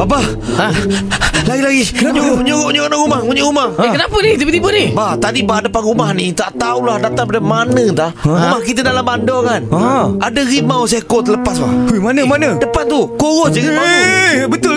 Ha? Lagi-lagi Menyuruh Menyuruh Menyuruh orang rumah Menyuruh rumah Eh, kenapa ni tiba-tiba ni? Bah, tadi bah depan rumah ni tak tahulah datang dari mana dah. Rumah kita dalam bandar kan. Ha. Ada rimau seekor terlepas bah. Hui, mana mana? Depan tu, kurus je rimau. Eh, betul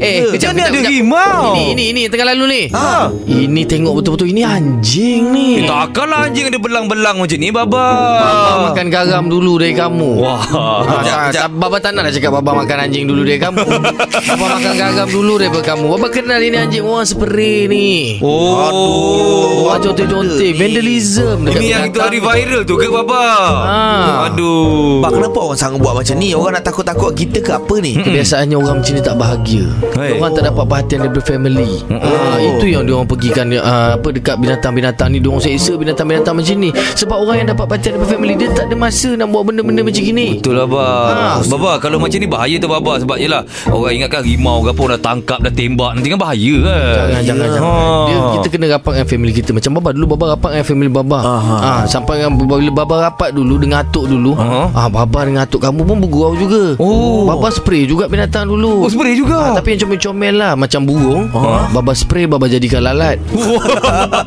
Eh, kejap, Mana ada rimau? Ini, ini, ini tengah lalu ni. Ha. Ini tengok betul-betul ini anjing ni. Eh, takkanlah anjing ada belang-belang macam ni, Baba. Baba makan garam dulu dari kamu. Wah. Ha, tak, Baba tak nak cakap Baba makan anjing dulu dari kamu Baba makan garam dulu daripada kamu Baba kenal ini anjing orang spray ni Oh. Orang contek-contek Vandalism dekat Ini yang itu hari viral tu ke, Baba? Ha. Aduh. Bah, kenapa orang sanggup buat macam ni? Orang nak takut-takut kita ke apa ni? Kebiasaannya orang macam ni tak bahagia Hey. Orang tak dapat perhatian daripada family ha, Itu yang diorang pergikan uh, apa Dekat binatang-binatang ni Diorang seksa binatang-binatang macam ni Sebab orang yang dapat perhatian daripada family Dia tak ada masa nak buat benda-benda macam gini Betul lah Baba Ha. Baba kalau macam ni bahaya tu Baba Sebab yelah Orang ingatkan rimau ke apa dah tangkap dah tembak Nanti kan bahaya kan Jangan jangan jangan. Ha. Dia kita kena rapat dengan family kita macam baba dulu baba rapat dengan family baba. Aha. Ah sampai dengan bila baba rapat dulu dengan atuk dulu. Aha. Ah baba dengan atuk kamu pun bergurau juga. Oh. Baba spray juga binatang dulu. Oh spray juga Ah, tapi yang comel-comel lah Macam burung. Baba spray Baba jadikan lalat.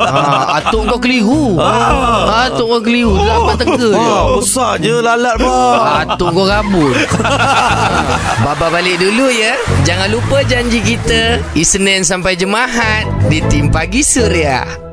Ah, Atuk kau keliru. Ah. Atuk kau keliru. Dia dapat teka Ah, besar je lalat bah. Atuk kau rabun. Baba balik dulu ya. Jangan lupa janji kita. Isnin sampai Jumaat di Tim Pagi Suria.